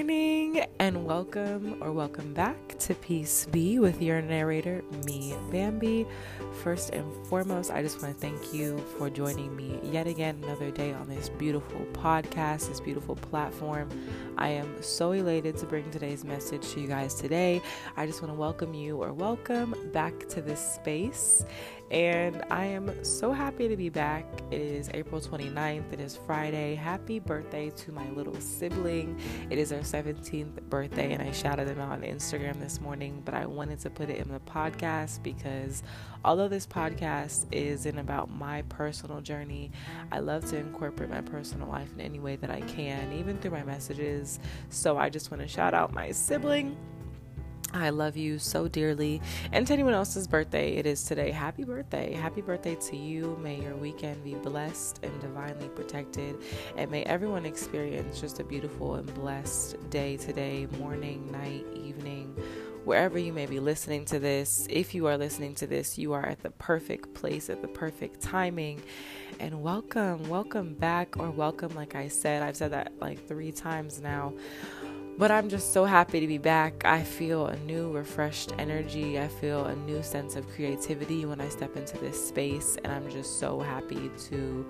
morning, and welcome or welcome back to Peace Be with your narrator, me, Bambi. First and foremost, I just want to thank you for joining me yet again another day on this beautiful podcast, this beautiful platform. I am so elated to bring today's message to you guys today. I just want to welcome you or welcome back to this space and I am so happy to be back. It is April 29th, it is Friday. Happy birthday to my little sibling. It is our 17th birthday, and I shouted him out on Instagram this morning, but I wanted to put it in the podcast because although this podcast isn't about my personal journey, I love to incorporate my personal life in any way that I can, even through my messages. So I just want to shout out my sibling I love you so dearly. And to anyone else's birthday, it is today. Happy birthday. Happy birthday to you. May your weekend be blessed and divinely protected. And may everyone experience just a beautiful and blessed day today, morning, night, evening, wherever you may be listening to this. If you are listening to this, you are at the perfect place at the perfect timing. And welcome, welcome back, or welcome, like I said. I've said that like three times now. But I'm just so happy to be back. I feel a new, refreshed energy. I feel a new sense of creativity when I step into this space. And I'm just so happy to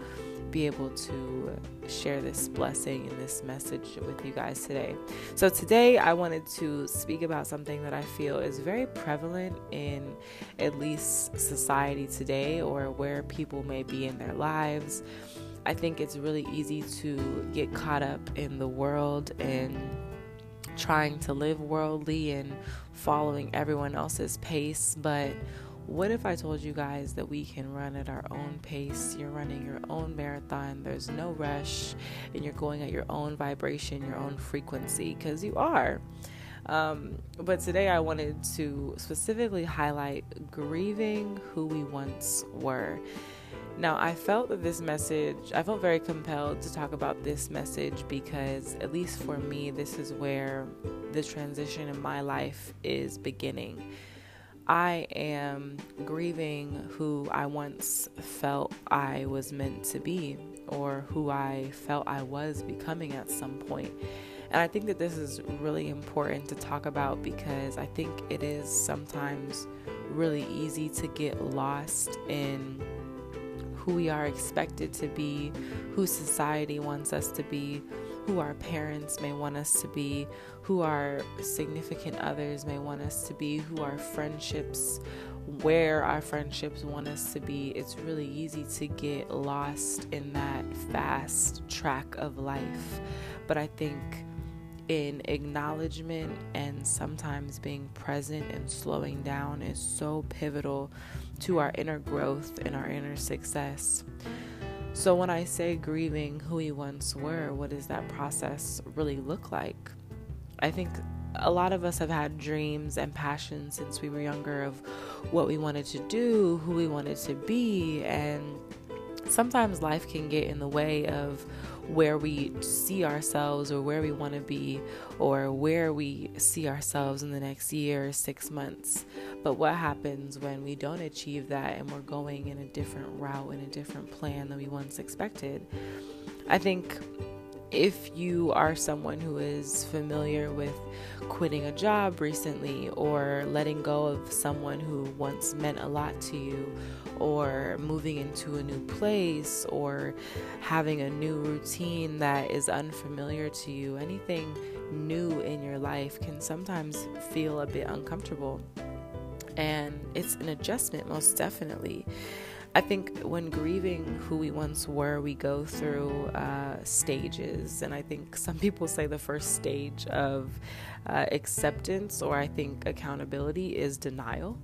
be able to share this blessing and this message with you guys today. So, today I wanted to speak about something that I feel is very prevalent in at least society today or where people may be in their lives. I think it's really easy to get caught up in the world and trying to live worldly and following everyone else's pace, but what if I told you guys that we can run at our own pace? You're running your own marathon, there's no rush, and you're going at your own vibration, your own frequency, because you are. Um, but today I wanted to specifically highlight grieving who we once were. Now, I felt that this message, I felt very compelled to talk about this message because, at least for me, this is where the transition in my life is beginning. I am grieving who I once felt I was meant to be or who I felt I was becoming at some point. And I think that this is really important to talk about because I think it is sometimes really easy to get lost in who we are expected to be, who society wants us to be, who our parents may want us to be, who our significant others may want us to be, who our friendships, where our friendships want us to be. It's really easy to get lost in that fast track of life. But I think in acknowledgement and sometimes being present and slowing down is so pivotal to our inner growth and our inner success. So, when I say grieving who we once were, what does that process really look like? I think a lot of us have had dreams and passions since we were younger of what we wanted to do, who we wanted to be, and sometimes life can get in the way of where we see ourselves or where we want to be or where we see ourselves in the next year or six months. But what happens when we don't achieve that and we're going in a different route, in a different plan than we once expected? I think if you are someone who is familiar with quitting a job recently or letting go of someone who once meant a lot to you or moving into a new place or having a new routine that is unfamiliar to you, anything new in your life can sometimes feel a bit uncomfortable. And it's an adjustment, most definitely. I think when grieving who we once were, we go through uh, stages. And I think some people say the first stage of uh, acceptance or I think accountability is denial.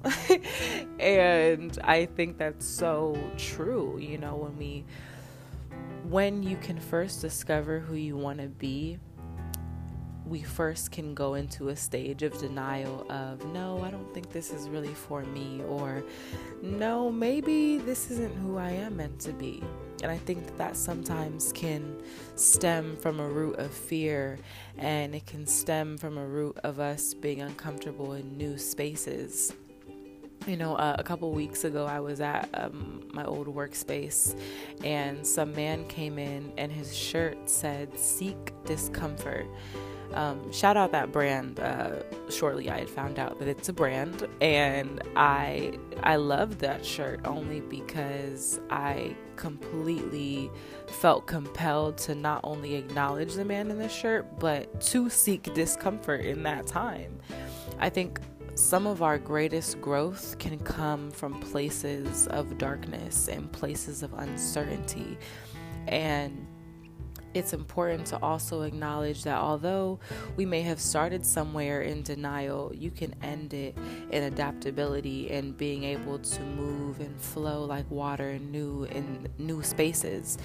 and I think that's so true. You know, when we, when you can first discover who you want to be, we first can go into a stage of denial of no i don't think this is really for me or no maybe this isn't who i am meant to be and i think that, that sometimes can stem from a root of fear and it can stem from a root of us being uncomfortable in new spaces you know, uh, a couple weeks ago, I was at um, my old workspace, and some man came in, and his shirt said "Seek discomfort." Um, shout out that brand. Uh, shortly, I had found out that it's a brand, and I I love that shirt only because I completely felt compelled to not only acknowledge the man in the shirt, but to seek discomfort in that time. I think some of our greatest growth can come from places of darkness and places of uncertainty. And it's important to also acknowledge that although we may have started somewhere in denial, you can end it in adaptability and being able to move and flow like water in new in new spaces.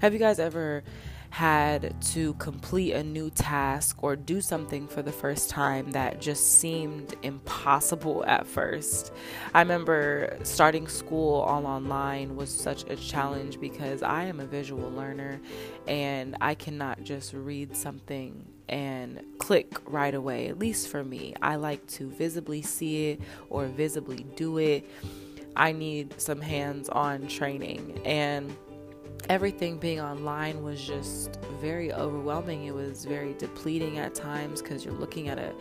Have you guys ever had to complete a new task or do something for the first time that just seemed impossible at first. I remember starting school all online was such a challenge because I am a visual learner and I cannot just read something and click right away, at least for me. I like to visibly see it or visibly do it. I need some hands on training. And everything being online was just very overwhelming. It was very depleting at times because you're looking at a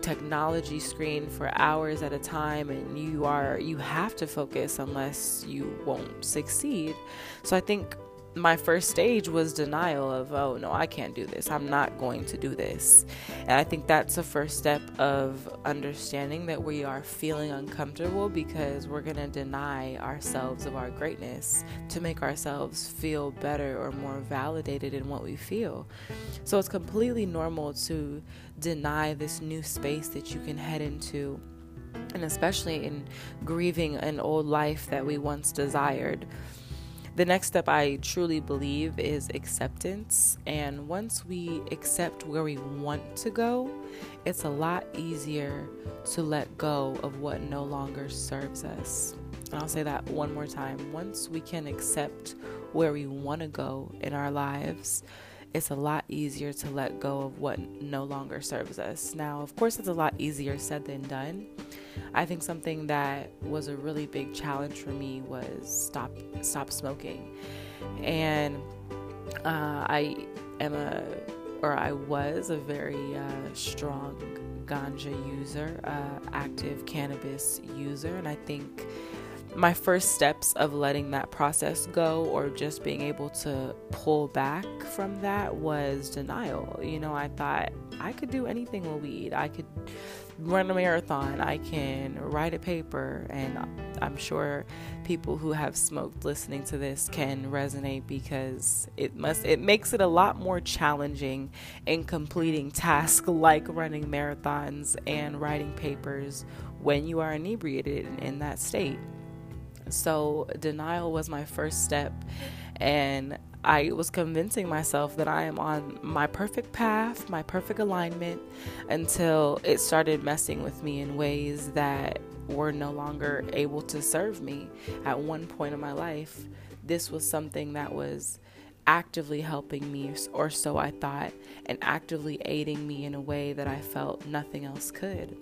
technology screen for hours at a time and you are you have to focus unless you won't succeed. So I think my first stage was denial of, oh no, I can't do this. I'm not going to do this. And I think that's the first step of understanding that we are feeling uncomfortable because we're going to deny ourselves of our greatness to make ourselves feel better or more validated in what we feel. So it's completely normal to deny this new space that you can head into. And especially in grieving an old life that we once desired the next step I truly believe is acceptance. And once we accept where we want to go, it's a lot easier to let go of what no longer serves us. And I'll say that one more time. Once we can accept where we want to go in our lives, it's a lot easier to let go of what no longer serves us. Now, of course, it's a lot easier said than done. I think something that was a really big challenge for me was stop stop smoking, and uh, I am a or I was a very uh, strong ganja user, uh, active cannabis user, and I think my first steps of letting that process go or just being able to pull back from that was denial. You know, I thought I could do anything with weed. I could run a marathon, I can write a paper, and I'm sure people who have smoked listening to this can resonate because it must it makes it a lot more challenging in completing tasks like running marathons and writing papers when you are inebriated in that state. So denial was my first step and I was convincing myself that I am on my perfect path, my perfect alignment, until it started messing with me in ways that were no longer able to serve me. At one point in my life, this was something that was actively helping me, or so I thought, and actively aiding me in a way that I felt nothing else could.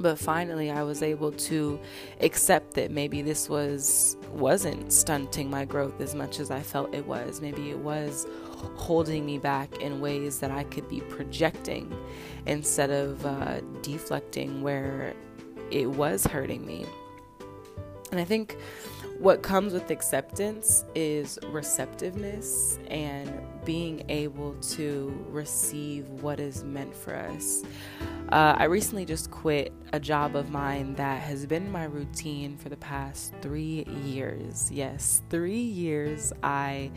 But finally, I was able to accept that maybe this was wasn't stunting my growth as much as I felt it was. Maybe it was holding me back in ways that I could be projecting instead of uh, deflecting where it was hurting me. And I think what comes with acceptance is receptiveness and being able to receive what is meant for us. Uh, I recently just quit a job of mine that has been my routine for the past three years. Yes, three years I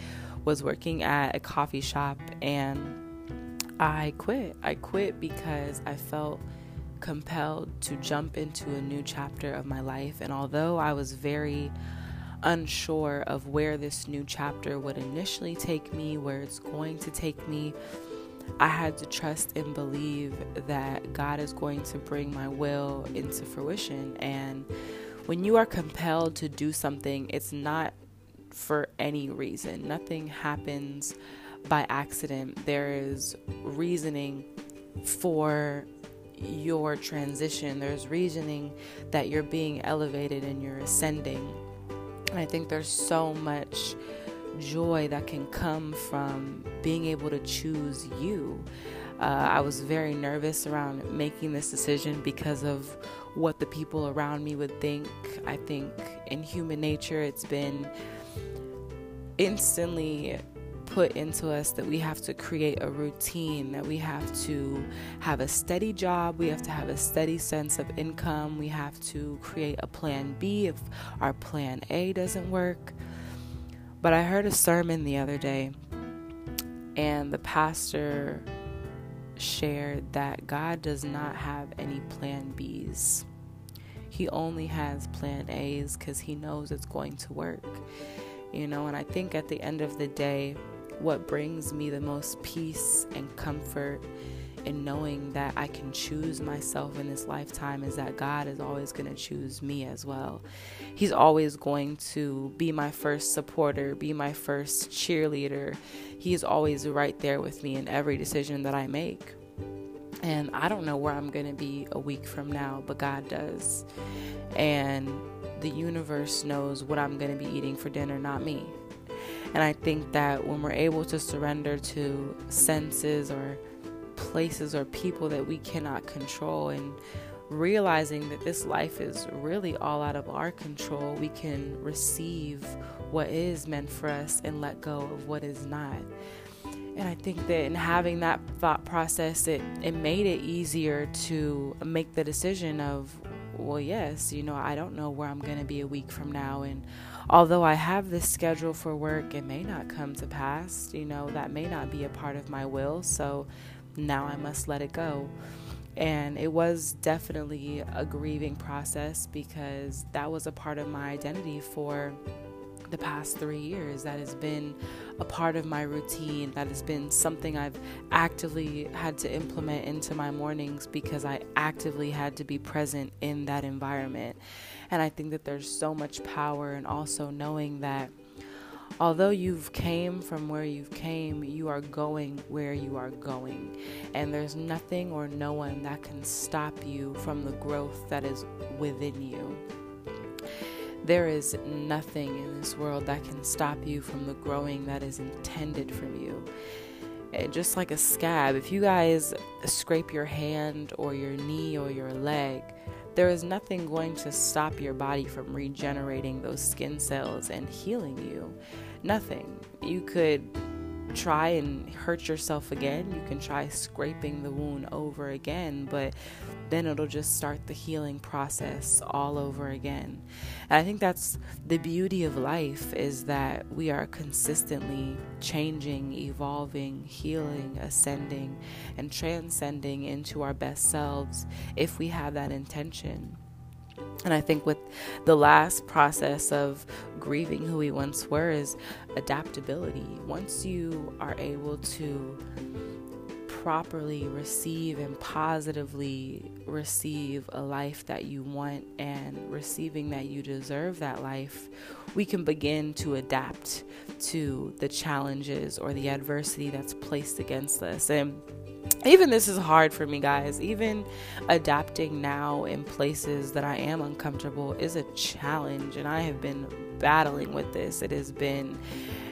was working at a coffee shop and I quit. I quit because I felt compelled to jump into a new chapter of my life. And although I was very unsure of where this new chapter would initially take me, where it's going to take me, I had to trust and believe that God is going to bring my will into fruition. And when you are compelled to do something, it's not for any reason. Nothing happens by accident. There is reasoning for your transition, there's reasoning that you're being elevated and you're ascending. And I think there's so much joy that can come from being able to choose you. Uh, I was very nervous around making this decision because of what the people around me would think. I think in human nature, it's been instantly put into us that we have to create a routine, that we have to have a steady job, we have to have a steady sense of income, we have to create a plan B if our plan A doesn't work. But I heard a sermon the other day, and the pastor shared that God does not have any plan Bs. He only has plan A's because he knows it's going to work. You know, and I think at the end of the day, what brings me the most peace and comfort in knowing that I can choose myself in this lifetime is that God is always going to choose me as well. He's always going to be my first supporter, be my first cheerleader. He's always right there with me in every decision that I make. And I don't know where I'm going to be a week from now, but God does. And the universe knows what I'm going to be eating for dinner, not me. And I think that when we're able to surrender to senses or places or people that we cannot control and realizing that this life is really all out of our control, we can receive what is meant for us and let go of what is not. And I think that in having that thought process, it, it made it easier to make the decision of, well, yes, you know, I don't know where I'm going to be a week from now. And although I have this schedule for work, it may not come to pass. You know, that may not be a part of my will. So now I must let it go. And it was definitely a grieving process because that was a part of my identity for the past three years. That has been a part of my routine. That has been something I've actively had to implement into my mornings because I actively had to be present in that environment. And I think that there's so much power in also knowing that although you've came from where you've came you are going where you are going. And there's nothing or no one that can stop you from the growth that is within you. There is nothing in this world that can stop you from the growing that is intended from you. And just like a scab if you guys scrape your hand or your knee or your leg there is nothing going to stop your body from regenerating those skin cells and healing you. Nothing. You could try and hurt yourself again. You can try scraping the wound over again, but then it'll just start the healing process all over again. And I think that's the beauty of life is that we are consistently changing, evolving, healing, ascending, and transcending into our best selves if we have that intention. And I think with the last process of grieving who we once were is adaptability. Once you are able to properly receive and positively receive a life that you want and receiving that you deserve that life, we can begin to adapt to the challenges or the adversity that's placed against us. And even this is hard for me, guys. Even adapting now in places that I am uncomfortable is a challenge, and I have been battling with this. It has been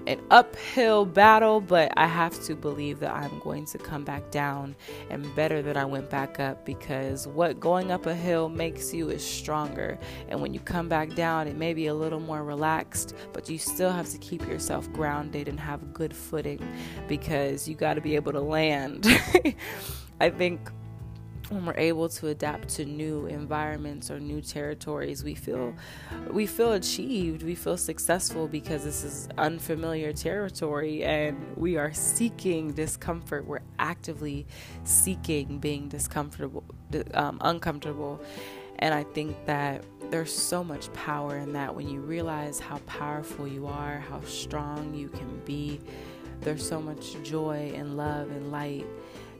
an uphill battle, but I have to believe that I'm going to come back down and better that I went back up because what going up a hill makes you is stronger. And when you come back down, it may be a little more relaxed, but you still have to keep yourself grounded and have good footing because you got to be able to land. I think when we're able to adapt to new environments or new territories we feel we feel achieved we feel successful because this is unfamiliar territory and we are seeking discomfort. We're actively seeking being discomfortable um, uncomfortable. And i think that there's so much power in that. When you realize how powerful you are how strong you can be there's so much joy and love and light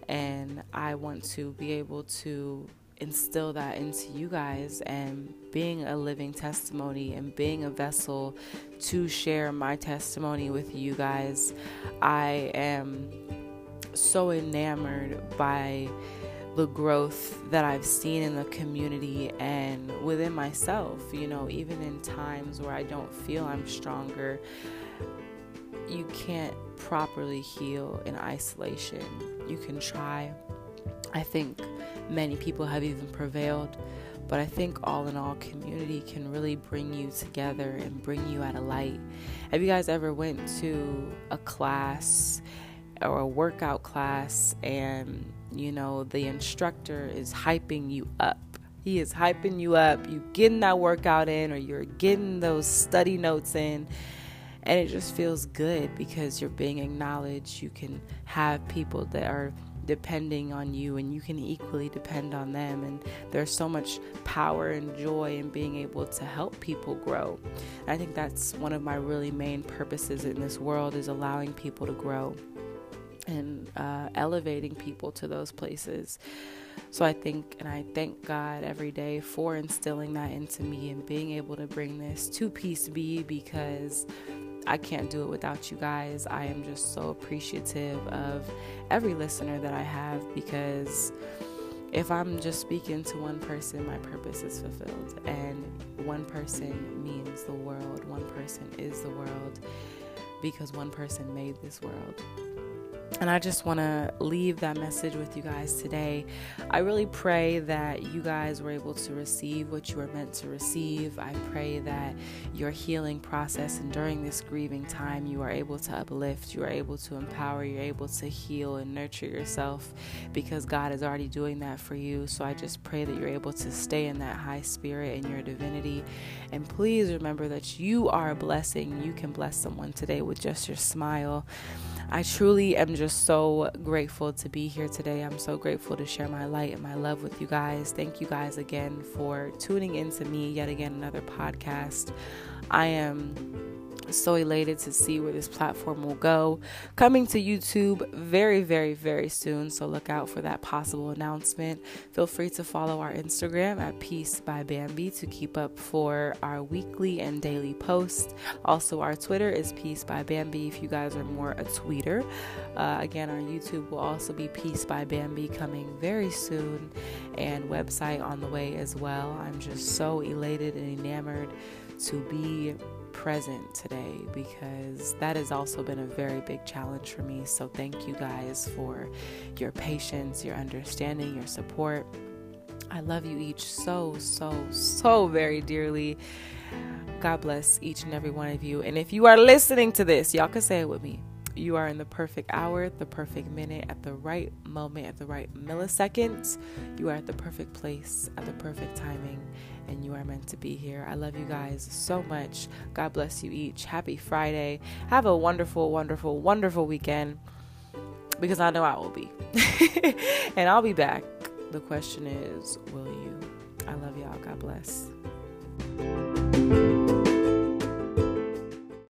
and I want to be able to instill that into you guys and being a living testimony and being a vessel to share my testimony with you guys. I am so enamored by the growth that I've seen in the community and within myself, you know, even in times where I don't feel I'm stronger. you can't properly heal in isolation. You can try. I think many people have even prevailed, but I think all in all, community can really bring you together and bring you at a light. Have you guys ever went to a class or a workout class and you know the instructor is hyping you up? He is hyping you up. You getting that workout in, or you're getting those study notes in and it just feels good because you're being acknowledged. You can have people that are depending on you and you can equally depend on them. And there's so much power and joy in being able to help people grow. I think that's one of my really main purposes in this world is allowing people to grow and uh, elevating people to those places. So I think and I thank God every day for instilling that into me and being able to bring this to Peace Be because I can't do it without you guys. I am just so appreciative of every listener that I have because if I'm just speaking to one person, my purpose is fulfilled. And one person means the world. One person is the world because one person made this world. And I just want to leave that message with you guys today. I really pray that you guys were able to receive what you were meant to receive. I pray that your healing process and during this grieving time, you are able to uplift, you are able to empower, you're able to heal and nurture yourself because God is already doing that for you. So I just pray that you're able to stay in that high spirit and your divinity. And please remember that you are a blessing. You can bless someone today with just your smile. I truly am just so grateful to be here today. I'm so grateful to share my light and my love with you guys. Thank you guys again for tuning in to me yet again another podcast. I am so elated to see where this platform will go. Coming to YouTube very, very, very soon, so look out for that possible announcement. Feel free to follow our Instagram at Peace by Bambi to keep up for our weekly and daily posts. Also, our Twitter is Peace by Bambi if you guys are more a tweeter. Uh, again, our YouTube will also be Peace by Bambi coming very soon, and website on the way as well. I'm just so elated and enamored to be present today because that has also been a very big challenge for me. So, thank you guys for your patience, your understanding, your support. I love you each so, so, so very dearly. God bless each and every one of you. And if you are listening to this, y'all can say it with me. You are in the perfect hour, the perfect minute, at the right moment, at the right milliseconds. You are at the perfect place, at the perfect timing and you are meant to be here. I love you guys so much. God bless you each. Happy Friday. Have a wonderful, wonderful, wonderful weekend because I know I will be. and I'll be back. The question is, will you? I love y'all. God bless.